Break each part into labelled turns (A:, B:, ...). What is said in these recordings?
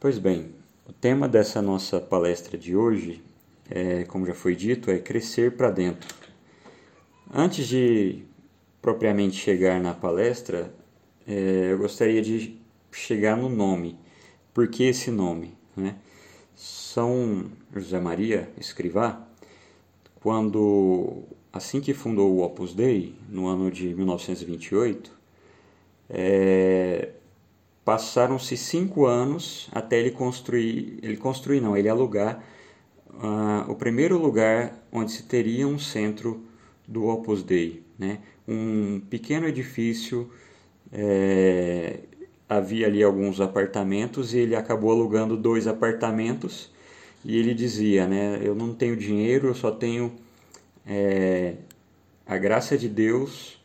A: Pois bem, o tema dessa nossa palestra de hoje, é, como já foi dito, é crescer para dentro. Antes de propriamente chegar na palestra, é, eu gostaria de chegar no nome. Por que esse nome? Né? São José Maria Escrivá, quando assim que fundou o Opus Dei, no ano de 1928, é, passaram-se cinco anos até ele construir, ele construir não, ele alugar uh, o primeiro lugar onde se teria um centro do Opus Dei, né? Um pequeno edifício, é, havia ali alguns apartamentos e ele acabou alugando dois apartamentos e ele dizia, né? Eu não tenho dinheiro, eu só tenho é, a graça de Deus,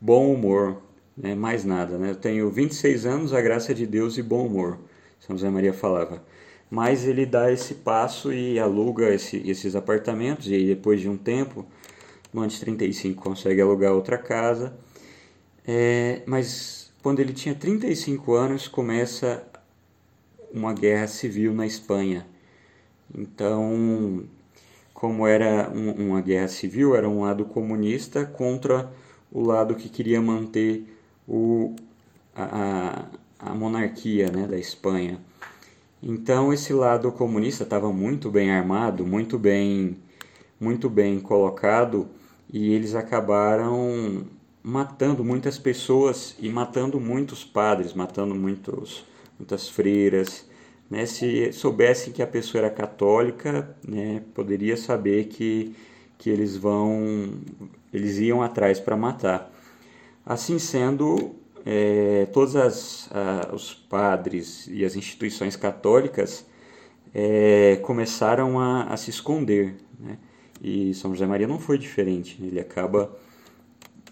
A: bom humor, né, mais nada. Né? Eu tenho 26 anos, a graça de Deus e bom humor, São José Maria falava. Mas ele dá esse passo e aluga esse, esses apartamentos, e depois de um tempo, no de 35, consegue alugar outra casa. É, mas quando ele tinha 35 anos, começa uma guerra civil na Espanha. Então, como era um, uma guerra civil, era um lado comunista contra o lado que queria manter o, a, a monarquia né, da Espanha. Então esse lado comunista estava muito bem armado, muito bem, muito bem colocado e eles acabaram matando muitas pessoas e matando muitos padres, matando muitos, muitas freiras. Né? Se soubessem que a pessoa era católica, né, poderia saber que, que eles vão, eles iam atrás para matar. Assim sendo, é, todos as, a, os padres e as instituições católicas é, começaram a, a, se esconder. Né? E São José Maria não foi diferente. Ele acaba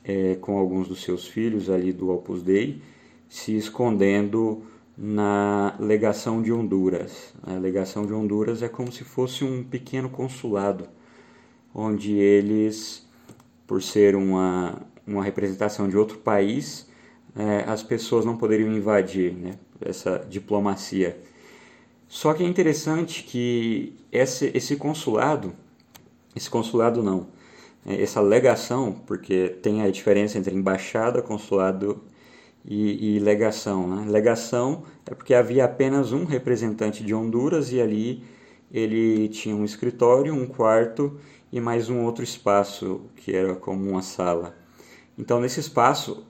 A: é, com alguns dos seus filhos ali do Opus Dei se escondendo na legação de Honduras. A legação de Honduras é como se fosse um pequeno consulado, onde eles, por ser uma, uma representação de outro país, é, as pessoas não poderiam invadir né, essa diplomacia. Só que é interessante que esse, esse consulado, esse consulado não, é, essa legação, porque tem a diferença entre embaixada, consulado e, e legação. Né? Legação é porque havia apenas um representante de Honduras e ali ele tinha um escritório, um quarto e mais um outro espaço que era como uma sala. Então, nesse espaço,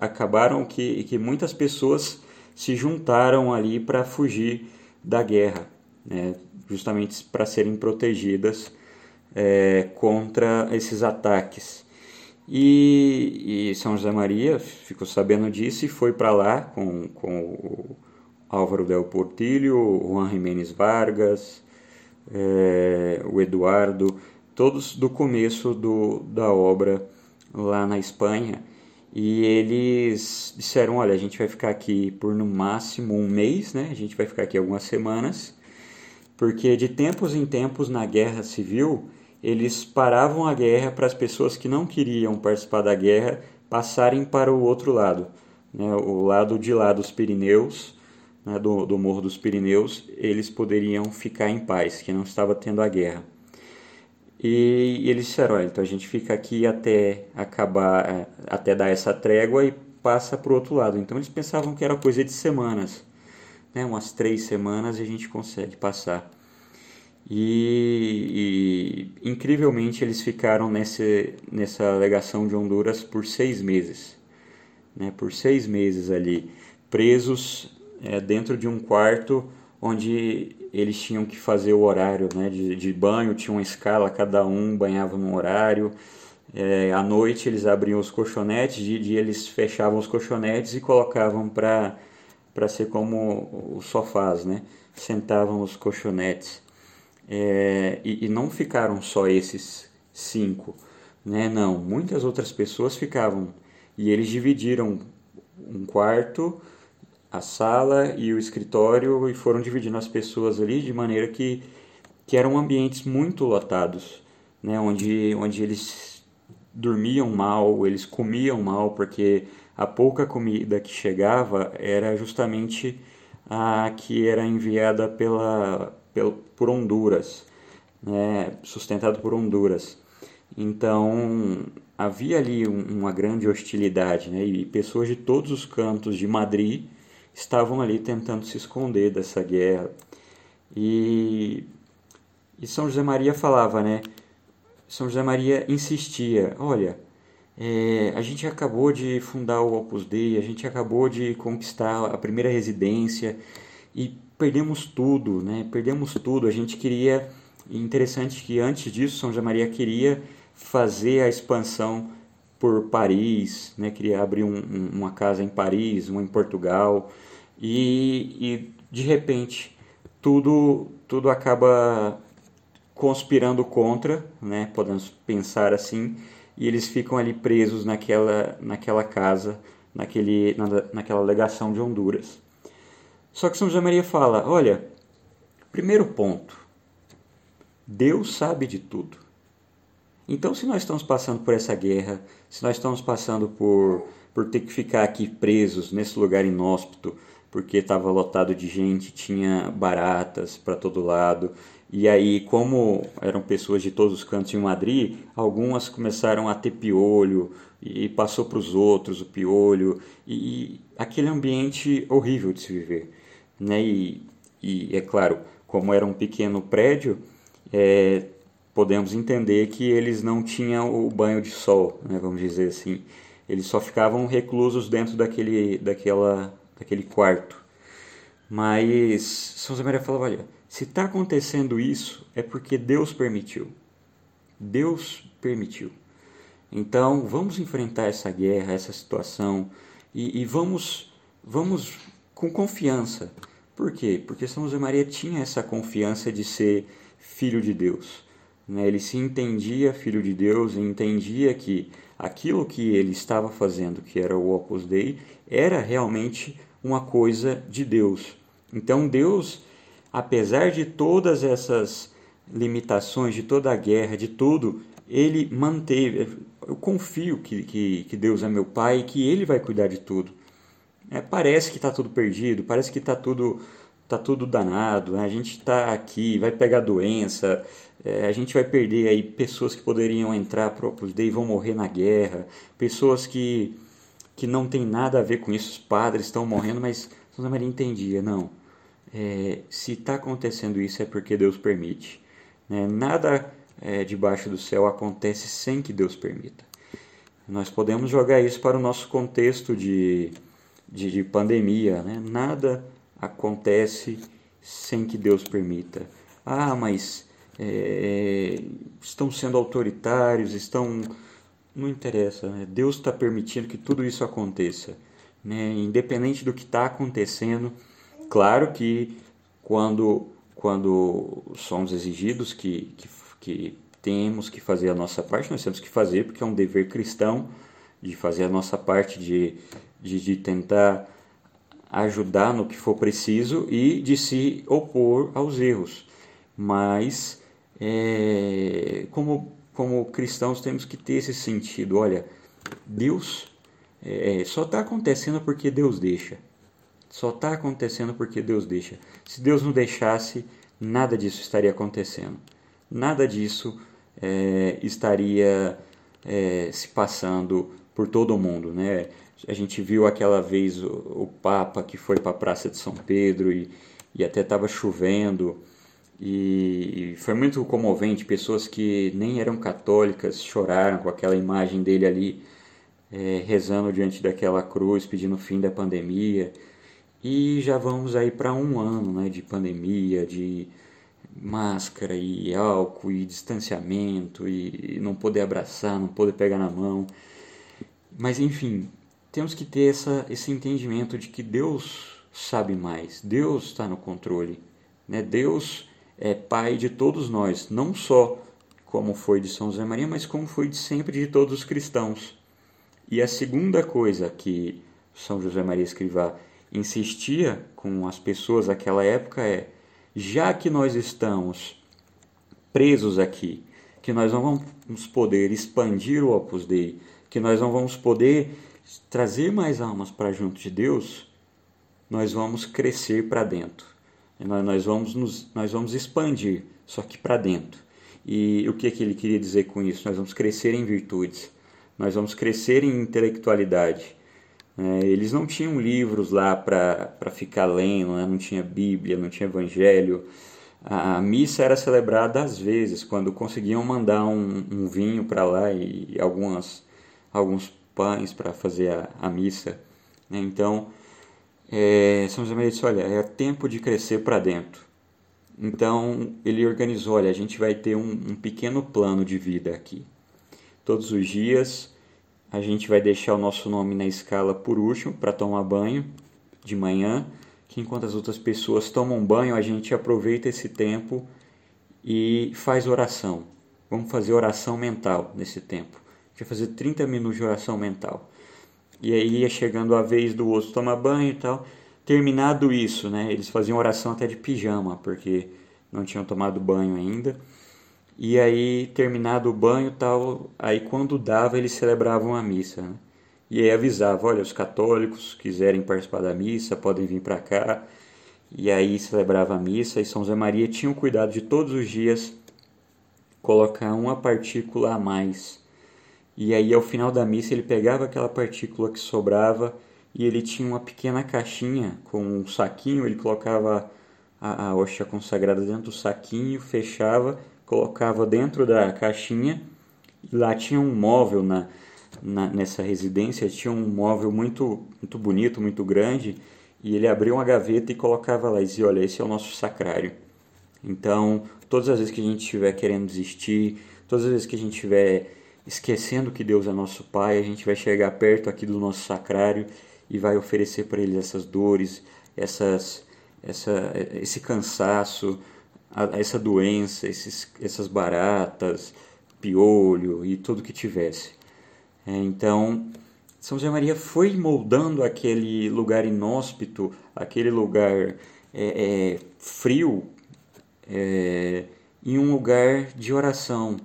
A: acabaram que, que muitas pessoas se juntaram ali para fugir da guerra, né? justamente para serem protegidas é, contra esses ataques. E, e, São José Maria ficou sabendo disso e foi para lá com, com o Álvaro Del Portillo, o Juan Jiménez Vargas, é, o Eduardo, todos do começo do, da obra lá na Espanha e eles disseram: olha, a gente vai ficar aqui por no máximo um mês, né? A gente vai ficar aqui algumas semanas, porque de tempos em tempos na guerra civil eles paravam a guerra para as pessoas que não queriam participar da guerra passarem para o outro lado, né? o lado de lá dos Pirineus, né? do, do Morro dos Pirineus, eles poderiam ficar em paz, que não estava tendo a guerra. E, eles disseram, olha, então a gente fica aqui até acabar, é, até dar essa trégua e passa para o outro lado. Então eles pensavam que era coisa de semanas, né? umas três semanas e a gente consegue passar. E, e, incrivelmente eles ficaram nesse, nessa alegação de Honduras por seis meses, né? por seis meses ali, presos é, dentro de um quarto onde eles tinham que fazer o horário né, de, de banho, tinha uma escala, cada um banhava num horário. É, à noite eles abriam os colchonetes, de dia eles fechavam os colchonetes e colocavam para ser como os sofás, né? sentavam os colchonetes. É, e, e não ficaram só esses cinco, né? não, muitas outras pessoas ficavam. E eles dividiram um quarto a sala e o escritório e foram dividindo as pessoas ali de maneira que, que eram ambientes muito lotados, né? onde, onde eles dormiam mal, eles comiam mal, porque a pouca comida que chegava era justamente a que era enviada pela, pela por Honduras, né, sustentado por Honduras. Então havia ali uma grande hostilidade, né, e pessoas de todos os cantos de Madrid estavam ali tentando se esconder dessa guerra. E, e São José Maria falava, né? São José Maria insistia: olha, é, a gente acabou de fundar o Opus Dei, a gente acabou de conquistar a primeira residência e perdemos tudo, né? Perdemos tudo. A gente queria. Interessante que antes disso, São José Maria queria fazer a expansão por Paris, né? Queria abrir um, uma casa em Paris, uma em Portugal e, e de repente tudo tudo acaba conspirando contra, né? Podemos pensar assim e eles ficam ali presos naquela, naquela casa, naquele, na, naquela legação de Honduras. Só que São José Maria fala: olha, primeiro ponto, Deus sabe de tudo. Então, se nós estamos passando por essa guerra, se nós estamos passando por, por ter que ficar aqui presos nesse lugar inóspito, porque estava lotado de gente, tinha baratas para todo lado, e aí, como eram pessoas de todos os cantos em Madrid, algumas começaram a ter piolho e passou para os outros o piolho e, aquele ambiente horrível de se viver, né? E, e é claro, como era um pequeno prédio, é, podemos entender que eles não tinham o banho de sol, né? Vamos dizer assim, eles só ficavam reclusos dentro daquele, daquela, daquele quarto. Mas São José Maria falava, olha, se está acontecendo isso, é porque Deus permitiu. Deus permitiu. Então, vamos enfrentar essa guerra, essa situação e, e vamos, vamos com confiança. Por quê? Porque São José Maria tinha essa confiança de ser filho de Deus. Né? Ele se entendia filho de Deus e entendia que aquilo que ele estava fazendo, que era o Opus Dei, era realmente uma coisa de Deus. Então Deus apesar de todas essas limitações, de toda a guerra, de tudo, ele manteve. Eu confio que, que, que Deus é meu Pai e que Ele vai cuidar de tudo. É, parece que está tudo perdido, parece que está tudo, tá tudo danado, né? a gente está aqui, vai pegar doença, é, a gente vai perder aí pessoas que poderiam entrar para o Opus Dei vão morrer na guerra, pessoas que, que não tem nada a ver com isso, os padres estão morrendo, mas Santa Maria entendia, não é, se está acontecendo isso é porque Deus permite. Né? Nada é, debaixo do céu acontece sem que Deus permita. Nós podemos jogar isso para o nosso contexto de, de, de pandemia. Né? Nada acontece sem que Deus permita. Ah, mas é, estão sendo autoritários, estão. Não interessa, né? Deus está permitindo que tudo isso aconteça. Né? Independente do que está acontecendo, Claro que quando, quando somos exigidos que, que, que temos que fazer a nossa parte, nós temos que fazer, porque é um dever cristão de fazer a nossa parte, de, de, de tentar ajudar no que for preciso e de se opor aos erros. Mas, é, como, como cristãos, temos que ter esse sentido: olha, Deus é, só está acontecendo porque Deus deixa. Só está acontecendo porque Deus deixa. Se Deus não deixasse, nada disso estaria acontecendo. Nada disso é, estaria é, se passando por todo o mundo. Né? A gente viu aquela vez o, o Papa que foi para a Praça de São Pedro e, e até estava chovendo. E foi muito comovente. Pessoas que nem eram católicas choraram com aquela imagem dele ali, é, rezando diante daquela cruz, pedindo o fim da pandemia. E já vamos aí para um ano né, de pandemia, de máscara e álcool e distanciamento e não poder abraçar, não poder pegar na mão. Mas enfim, temos que ter essa, esse entendimento de que Deus sabe mais, Deus está no controle. Né? Deus é Pai de todos nós, não só como foi de São José Maria, mas como foi de sempre de todos os cristãos. E a segunda coisa que São José Maria Escrivá insistia com as pessoas daquela época é: já que nós estamos presos aqui, que nós não vamos poder expandir o Opus Dei, que nós não vamos poder trazer mais almas para junto de Deus, nós vamos crescer para dentro. Nós vamos, nos, nós vamos expandir, só que para dentro. E o que, que ele queria dizer com isso? Nós vamos crescer em virtudes, nós vamos crescer em intelectualidade. É, eles não tinham livros lá para ficar lendo, né? não tinha Bíblia, não tinha Evangelho. A, a, missa era celebrada às vezes, quando conseguiam mandar um, um vinho para lá e algumas, alguns pães para fazer a, a missa. Né? Então, é, São José Maria disse, olha, é tempo de crescer para dentro. Então, ele organizou, olha, a gente vai ter um, um pequeno plano de vida aqui. Todos os dias, a gente vai deixar o nosso nome na escala por último para tomar banho de manhã, que enquanto as outras pessoas tomam banho, a gente aproveita esse tempo e faz oração. Vamos fazer oração mental nesse tempo. A gente vai fazer 30 minutos de oração mental. E aí ia chegando a vez do outro tomar banho e tal. Terminado isso, né? Eles faziam oração até de pijama, porque não tinham tomado banho ainda. E aí, terminado o banho tal, aí quando dava, eles celebravam a missa. Né? E aí avisava, olha, os católicos quiserem participar da missa, podem vir para cá. E aí celebrava a missa e São José Maria tinha o cuidado de todos os dias colocar uma partícula a mais e aí, ao final da missa, ele pegava aquela partícula que sobrava e ele tinha uma pequena caixinha com um saquinho. Ele colocava a, a hóstia consagrada dentro do saquinho, fechava, colocava dentro da caixinha. E lá tinha um móvel na, na, nessa residência, tinha um móvel muito, muito bonito, muito grande. E ele abria uma gaveta e colocava lá e dizia: Olha, esse é o nosso sacrário. Então, todas as vezes que a gente estiver querendo desistir, todas as vezes que a gente estiver esquecendo que Deus é nosso Pai, a gente vai chegar perto aqui do nosso sacrário e vai oferecer para Ele essas dores, essas, essa, esse cansaço, essa doença, esses, essas baratas, piolho e tudo que tivesse. É, então, São José Maria foi moldando aquele lugar inóspito, aquele lugar é, é, frio, é, em um lugar de oração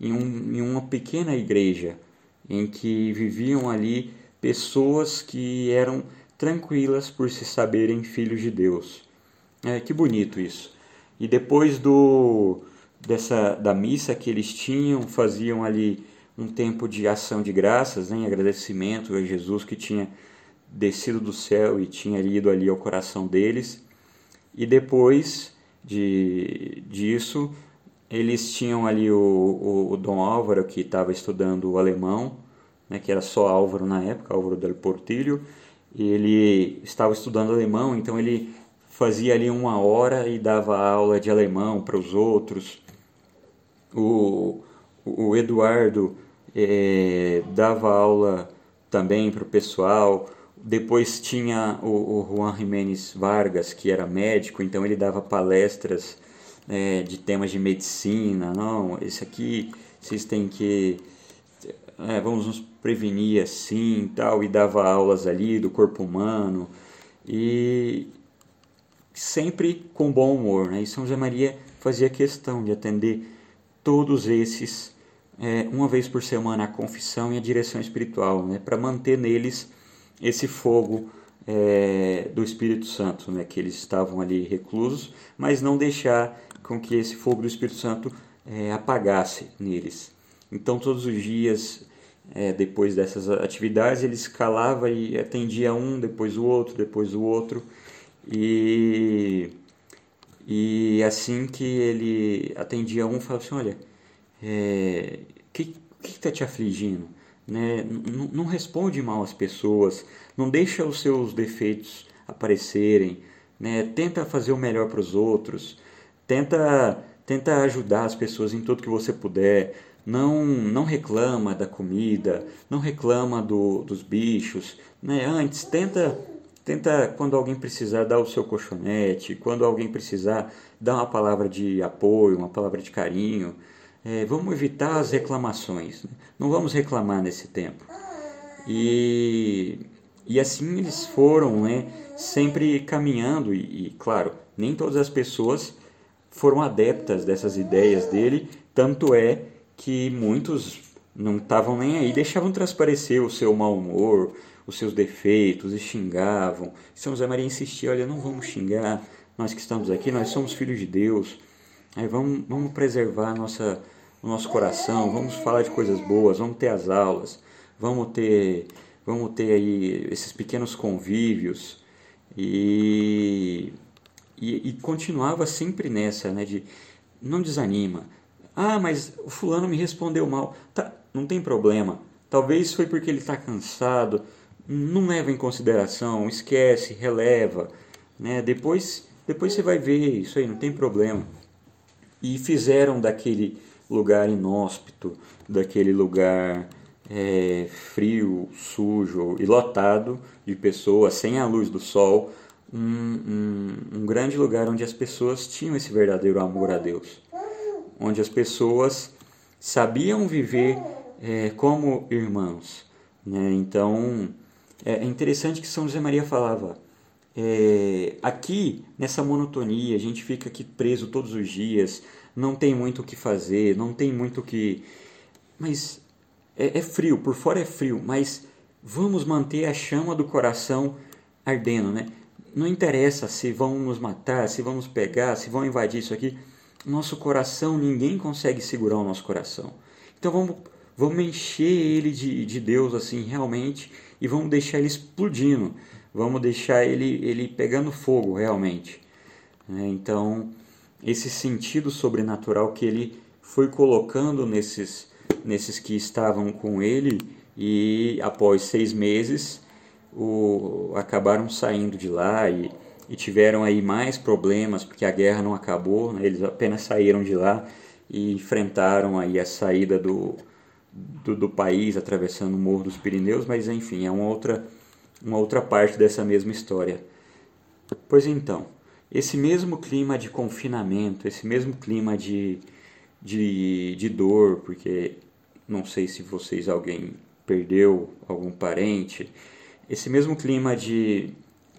A: em, um, em uma pequena igreja em que viviam ali pessoas que eram tranquilas por se saberem filhos de Deus. É, que bonito isso. E depois do dessa da missa que eles tinham, faziam ali um tempo de ação de graças, né, em agradecimento a Jesus que tinha descido do céu e tinha ido ali ao coração deles. E depois de disso, eles tinham ali o, o, o Dom Álvaro, que estava estudando o alemão, né, que era só Álvaro na época, Álvaro del Portillo, e ele estava estudando alemão, então ele fazia ali uma hora e dava aula de alemão para os outros. O, o Eduardo é, dava aula também para o pessoal. Depois tinha o, o Juan Jiménez Vargas, que era médico, então ele dava palestras é, de temas de medicina, não, esse aqui vocês têm que, é, vamos nos prevenir assim tal, e dava aulas ali do corpo humano, e sempre com bom humor, né? E São José Maria fazia questão de atender todos esses é, uma vez por semana a confissão e a direção espiritual, né? Para manter neles esse fogo é, do Espírito Santo, né? Que eles estavam ali reclusos, mas não deixar com que esse fogo do Espírito Santo é, apagasse neles. Então, todos os dias, é, depois dessas atividades, ele escalava e atendia um, depois o outro, depois o outro. E, e assim que ele atendia um, falava assim: Olha, o que está te afligindo? Né? Não, responde mal às pessoas, não deixa os seus defeitos aparecerem, né? tenta fazer o melhor para os outros. Tenta, tenta ajudar as pessoas em tudo que você puder. Não, não reclama da comida, não reclama do, dos bichos. Né? Antes, tenta, tenta, quando alguém precisar, dar o seu colchonete. Quando alguém precisar, dar uma palavra de apoio, uma palavra de carinho. É, vamos evitar as reclamações. Né? Não vamos reclamar nesse tempo. E, e assim eles foram, né, sempre caminhando. E, e, claro, nem todas as pessoas foram adeptas dessas ideias dele, tanto é que muitos não estavam nem aí, deixavam transparecer o seu mau humor, os seus defeitos e xingavam. São José Maria insistia: olha, não vamos xingar, nós que estamos aqui, nós somos filhos de Deus, aí vamos, vamos preservar nossa, o nosso coração, vamos falar de coisas boas, vamos ter as aulas, vamos ter, vamos ter aí esses pequenos convívios. E, e, e continuava sempre nessa, né, de não desanima. Ah, mas o fulano me respondeu mal. Tá, não tem problema. Talvez foi porque ele está cansado, não leva em consideração, esquece, releva, né? Depois, depois você vai ver isso aí, não tem problema. E fizeram daquele lugar inóspito, daquele lugar é, frio, sujo e lotado de pessoas, sem a luz do sol, um, um, um grande lugar onde as pessoas tinham esse verdadeiro amor a Deus, onde as pessoas sabiam viver é, como irmãos. Né? Então, é interessante que São José Maria falava, é, aqui nessa monotonia, a gente fica aqui preso todos os dias, não tem muito o que fazer, não tem muito o que. Mas é, é frio, por fora é frio, mas vamos manter a chama do coração ardendo, né? Não interessa se vão nos matar, se vão nos pegar, se vão invadir isso aqui. Nosso coração, ninguém consegue segurar o nosso coração. Então vamos, vamos encher ele de, de Deus assim realmente e vamos deixar ele explodindo, vamos deixar ele, ele pegando fogo realmente. É, então, esse sentido sobrenatural que ele foi colocando nesses, nesses que estavam com ele e após seis meses o, acabaram saindo de lá e, e tiveram aí mais problemas porque a guerra não acabou, né? eles apenas saíram de lá e enfrentaram aí a saída do, do, do, país atravessando o Morro dos Pirineus, mas enfim, é uma outra, uma outra parte dessa mesma história. Pois então, esse mesmo clima de confinamento, esse mesmo clima de, de, de dor, porque não sei se vocês, alguém perdeu algum parente, esse mesmo clima de,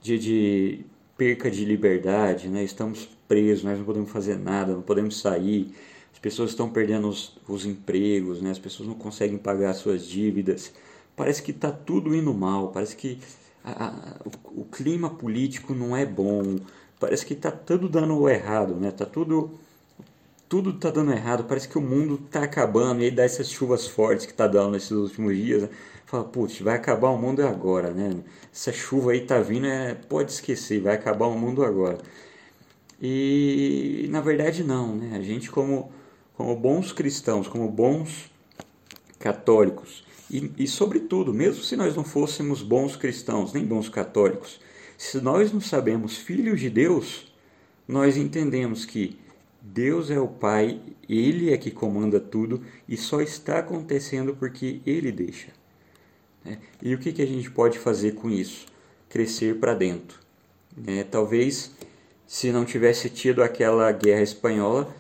A: de, de perca de liberdade, né? estamos presos, nós não podemos fazer nada, não podemos sair, as pessoas estão perdendo os, os empregos, né? as pessoas não conseguem pagar suas dívidas. Parece que está tudo indo mal, parece que a, a, o, o, clima político não é bom, parece que está tudo dando errado, né? Tá tudo tudo está dando errado, parece que o mundo está acabando, e aí dá essas chuvas fortes que está dando nesses últimos dias, né? fala, putz, vai acabar o mundo agora, né? Essa chuva aí tá vindo, é, pode esquecer, vai acabar o mundo agora. E na verdade não, né? A gente como como bons cristãos, como bons católicos, e, e, sobretudo, mesmo se nós não fôssemos bons cristãos, nem bons católicos, se nós não sabemos filhos de Deus, nós entendemos que Deus é o Pai, Ele é que comanda tudo e só está acontecendo porque Ele deixa. Né? E o que, que a gente pode fazer com isso? Crescer para dentro. É, talvez, se não tivesse tido aquela guerra espanhola,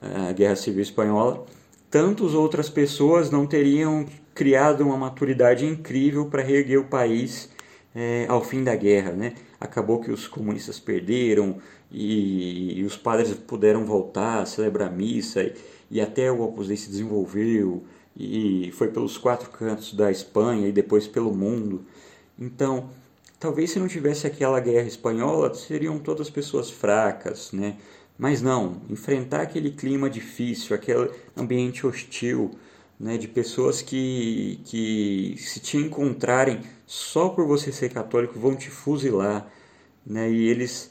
A: a Guerra Civil Espanhola, tantas outras pessoas não teriam criado uma maturidade incrível para reerguer o país é, ao fim da guerra. Né? Acabou que os comunistas perderam e, e os padres puderam voltar a celebrar missa e, e até o Opus Dei se desenvolveu e foi pelos quatro cantos da Espanha e depois pelo mundo. Então, talvez se não tivesse aquela guerra espanhola, seriam todas pessoas fracas, né? Mas não, enfrentar aquele clima difícil, aquele ambiente hostil, né, de pessoas que, que se te encontrarem só por você ser católico vão te fuzilar, né, e eles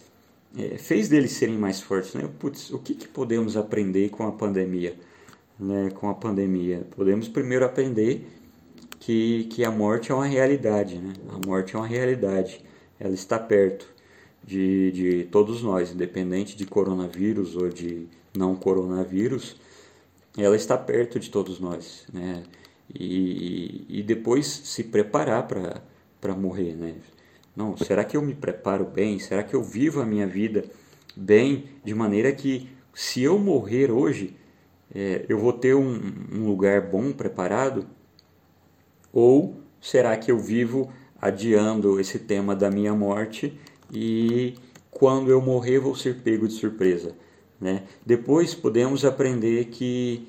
A: é, fez deles serem mais fortes, né? Putz, o que, que podemos aprender com a pandemia, né? Com a pandemia, podemos primeiro aprender que, que a morte é uma realidade, né? A morte é uma realidade, ela está perto de, de todos nós, independente de coronavírus ou de não coronavírus, ela está perto de todos nós, né? E, e depois se preparar para morrer, né? Não, será que eu me preparo bem? Será que eu vivo a minha vida bem de maneira que se eu morrer hoje, é, eu vou ter um, um lugar bom preparado? Ou será que eu vivo adiando esse tema da minha morte e quando eu morrer vou ser pego de surpresa. Né? Depois podemos aprender que,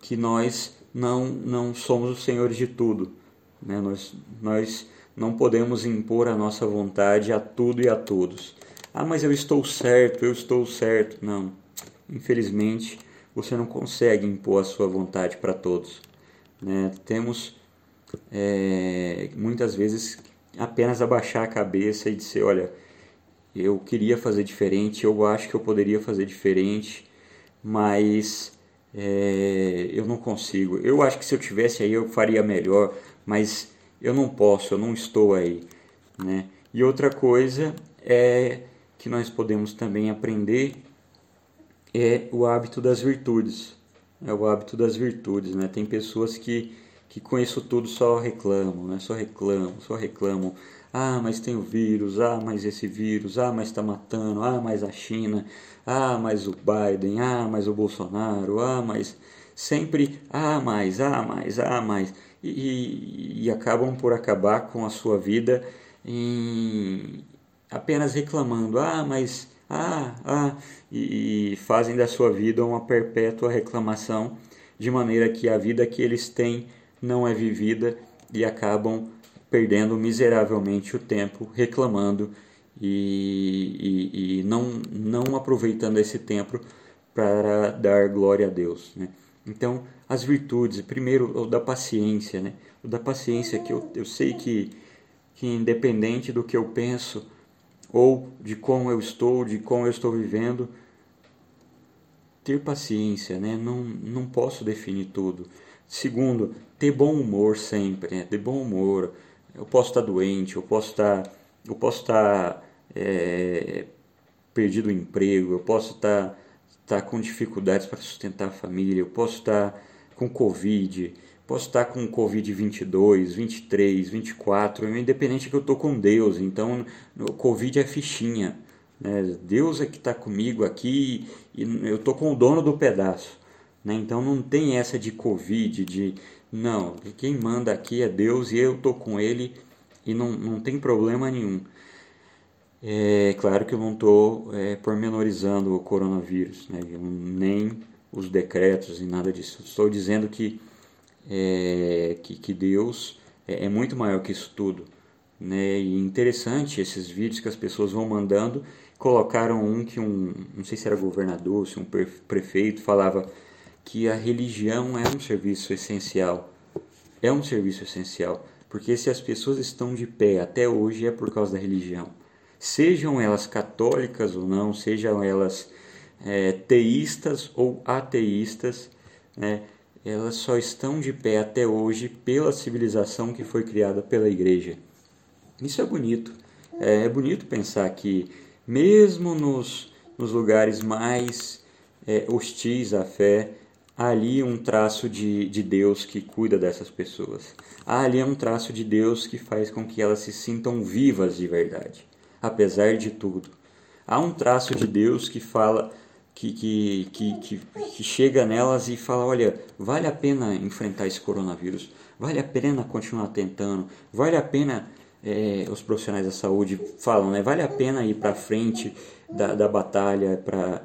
A: que nós não, não somos os senhores de tudo. Né? Nós, nós não podemos impor a nossa vontade a tudo e a todos. Ah, mas eu estou certo, eu estou certo. Não. Infelizmente, você não consegue impor a sua vontade para todos. Né? Temos é, muitas vezes apenas abaixar a cabeça e dizer: olha, eu queria fazer diferente, eu acho que eu poderia fazer diferente, mas é, eu não consigo. Eu acho que se eu tivesse aí eu faria melhor, mas eu não posso, eu não estou aí. Né? E outra coisa é que nós podemos também aprender é o hábito das virtudes. É o hábito das virtudes, né? Tem pessoas que, que com isso tudo só reclamam, né? Só reclamam, só reclamam. Ah, mas tem o vírus, ah, mas esse vírus, ah, mas está matando, ah, mas a China, ah, mas o Biden, ah, mas o Bolsonaro, ah, mas sempre, ah, mais, ah, mais, ah, mais. E, e, acabam por acabar com a sua vida em apenas reclamando, ah, mas ah, ah, e, e fazem da sua vida uma perpétua reclamação, de maneira que a vida que eles têm não é vivida e acabam perdendo miseravelmente o tempo reclamando e, e, e não, não aproveitando esse tempo para dar glória a Deus. Né? Então, as virtudes, primeiro o da paciência, né? o da paciência que eu, eu sei que, que independente do que eu penso, ou de como eu estou, de como eu estou vivendo. Ter paciência, né? não, não posso definir tudo. Segundo, ter bom humor sempre, né? ter bom humor. Eu posso estar doente, eu posso estar, eu posso estar é, perdido o emprego, eu posso estar, estar com dificuldades para sustentar a família, eu posso estar com Covid, Posso estar com Covid 22, 23, 24, independente que eu estou com Deus. Então, o Covid é fichinha. Né? Deus é que está comigo aqui e eu estou com o dono do pedaço. Né? Então, não tem essa de Covid, de não, quem manda aqui é Deus e eu estou com Ele e não, não tem problema nenhum. É claro que eu não estou é, pormenorizando o coronavírus, né? nem os decretos e nada disso. Estou dizendo que é, que, que Deus é, é, muito maior que isso tudo. Né? E interessante esses vídeos que as pessoas vão mandando. Colocaram um que um, não sei se era governador, se um prefeito falava que a religião é um serviço essencial. É um serviço essencial, porque se as pessoas estão de pé até hoje é por causa da religião. Sejam elas católicas ou não, sejam elas é, teístas ou ateístas, né? elas só estão de pé até hoje pela civilização que foi criada pela igreja. Isso é bonito. É, é bonito pensar que, mesmo nos, nos lugares mais é, hostis à fé, há ali um traço de, de Deus que cuida dessas pessoas. Há ali um traço de Deus que faz com que elas se sintam vivas de verdade, apesar de tudo. Há um traço de Deus que fala que, que, que, que, chega nelas e fala: olha, vale a pena enfrentar esse coronavírus, vale a pena continuar tentando, vale a pena. É, os profissionais da saúde falam, né? Vale a pena ir para frente da, da batalha, para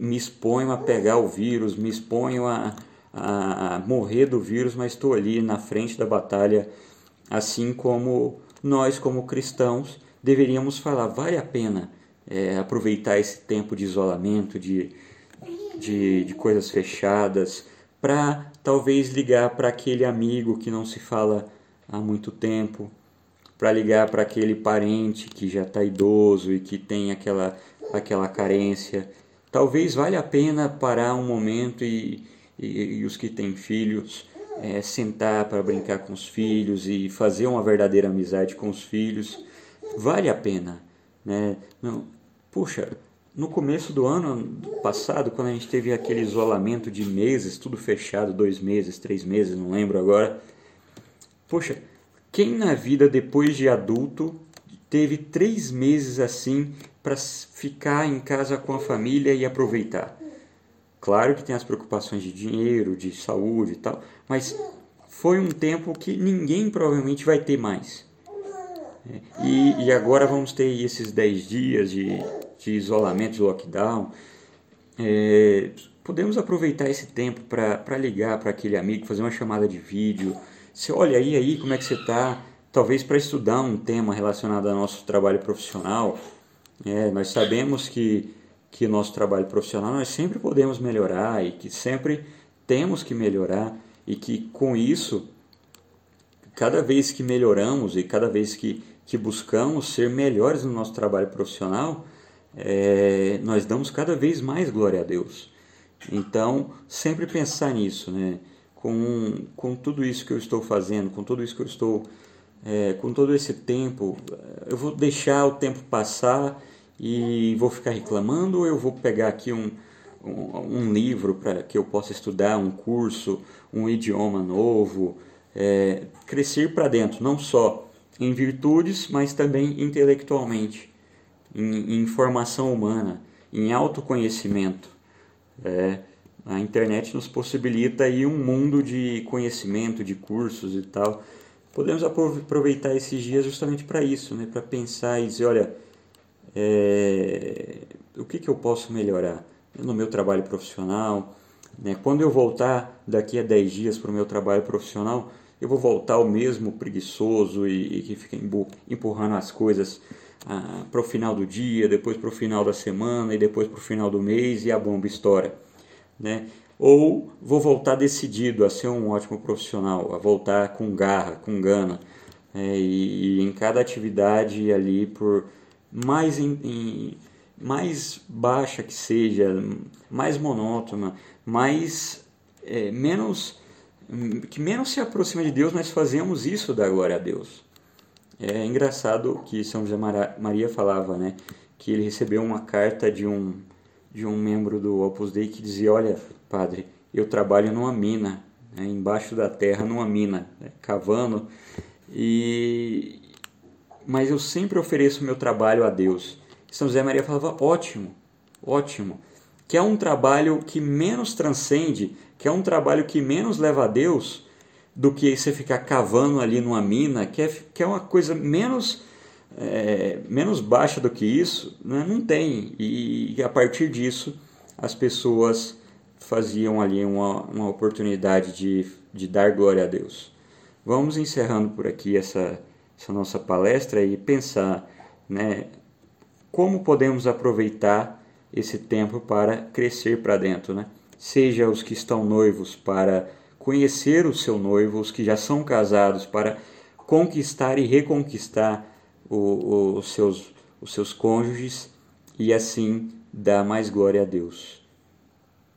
A: me exponho a pegar o vírus, me exponho a, a, morrer do vírus, mas estou ali na frente da batalha, assim como nós, como cristãos, deveríamos falar: vale a pena é, aproveitar esse tempo de isolamento, de, de, de coisas fechadas, para talvez ligar para aquele amigo que não se fala há muito tempo, para ligar para aquele parente que já está idoso e que tem aquela, aquela carência. Talvez valha a pena parar um momento e, e, e os que têm filhos é, sentar para brincar com os filhos e fazer uma verdadeira amizade com os filhos. Vale a pena. Né? Não, Puxa, no começo do ano passado, quando a gente teve aquele isolamento de meses, tudo fechado, dois meses, três meses, não lembro agora. Poxa, quem na vida depois de adulto teve três meses assim para ficar em casa com a família e aproveitar? Claro que tem as preocupações de dinheiro, de saúde e tal, mas foi um tempo que ninguém provavelmente vai ter mais. E, e agora vamos ter esses 10 dias de de isolamento, de lockdown, é, podemos aproveitar esse tempo para ligar para aquele amigo, fazer uma chamada de vídeo. Você olha aí, aí, como é que você está? Talvez para estudar um tema relacionado ao nosso trabalho profissional. É, nós sabemos que que nosso trabalho profissional nós sempre podemos melhorar e que sempre temos que melhorar e que com isso cada vez que melhoramos e cada vez que, que buscamos ser melhores no nosso trabalho profissional, é, nós damos cada vez mais glória a Deus. Então, sempre pensar nisso, né? Com, com tudo isso que eu estou fazendo, com tudo isso que eu estou, é, com todo esse tempo, eu vou deixar o tempo passar e vou ficar reclamando ou eu vou pegar aqui um, um, um livro para que eu possa estudar, um curso, um idioma novo, é, crescer para dentro, não só em virtudes, mas também intelectualmente, em, em formação humana, em autoconhecimento. É, a internet nos possibilita aí um mundo de conhecimento, de cursos e tal. Podemos aproveitar esses dias justamente para isso, né? para pensar e dizer, olha, é, o que, que eu posso melhorar no meu trabalho profissional. Né? Quando eu voltar daqui a 10 dias para o meu trabalho profissional, eu vou voltar o mesmo preguiçoso e, e que fica empurrando as coisas ah, para o final do dia, depois para o final da semana e depois para o final do mês e a bomba estoura. Né? Ou vou voltar decidido a ser um ótimo profissional, a voltar com garra, com gana, é, e, e em cada atividade ali por mais, em, mais baixa que seja, mais monótona, mais é, menos que menos se aproxima de Deus, nós fazemos isso da glória a Deus. É engraçado que São José Maria falava, né, que ele recebeu uma carta de um de um membro do Opus Dei que dizia: Olha, padre, eu trabalho numa mina, né, embaixo da terra, numa mina, né, cavando, e, mas eu sempre ofereço meu trabalho a Deus. São José Maria falava: ótimo, ótimo. Que é um trabalho que menos transcende, que é um trabalho que menos leva a Deus do que você ficar cavando ali numa mina, que é, que é uma coisa menos, é, menos baixa do que isso, né? não tem. E, e, a partir disso, as pessoas faziam ali uma, uma oportunidade de, de dar glória a Deus. Vamos encerrando por aqui essa essa nossa palestra e pensar né, como podemos aproveitar esse tempo para crescer para dentro. Né? Seja os que estão noivos para conhecer o seu noivo, os que já são casados para conquistar e reconquistar o, o, os, seus, os seus cônjuges e assim dar mais glória a Deus.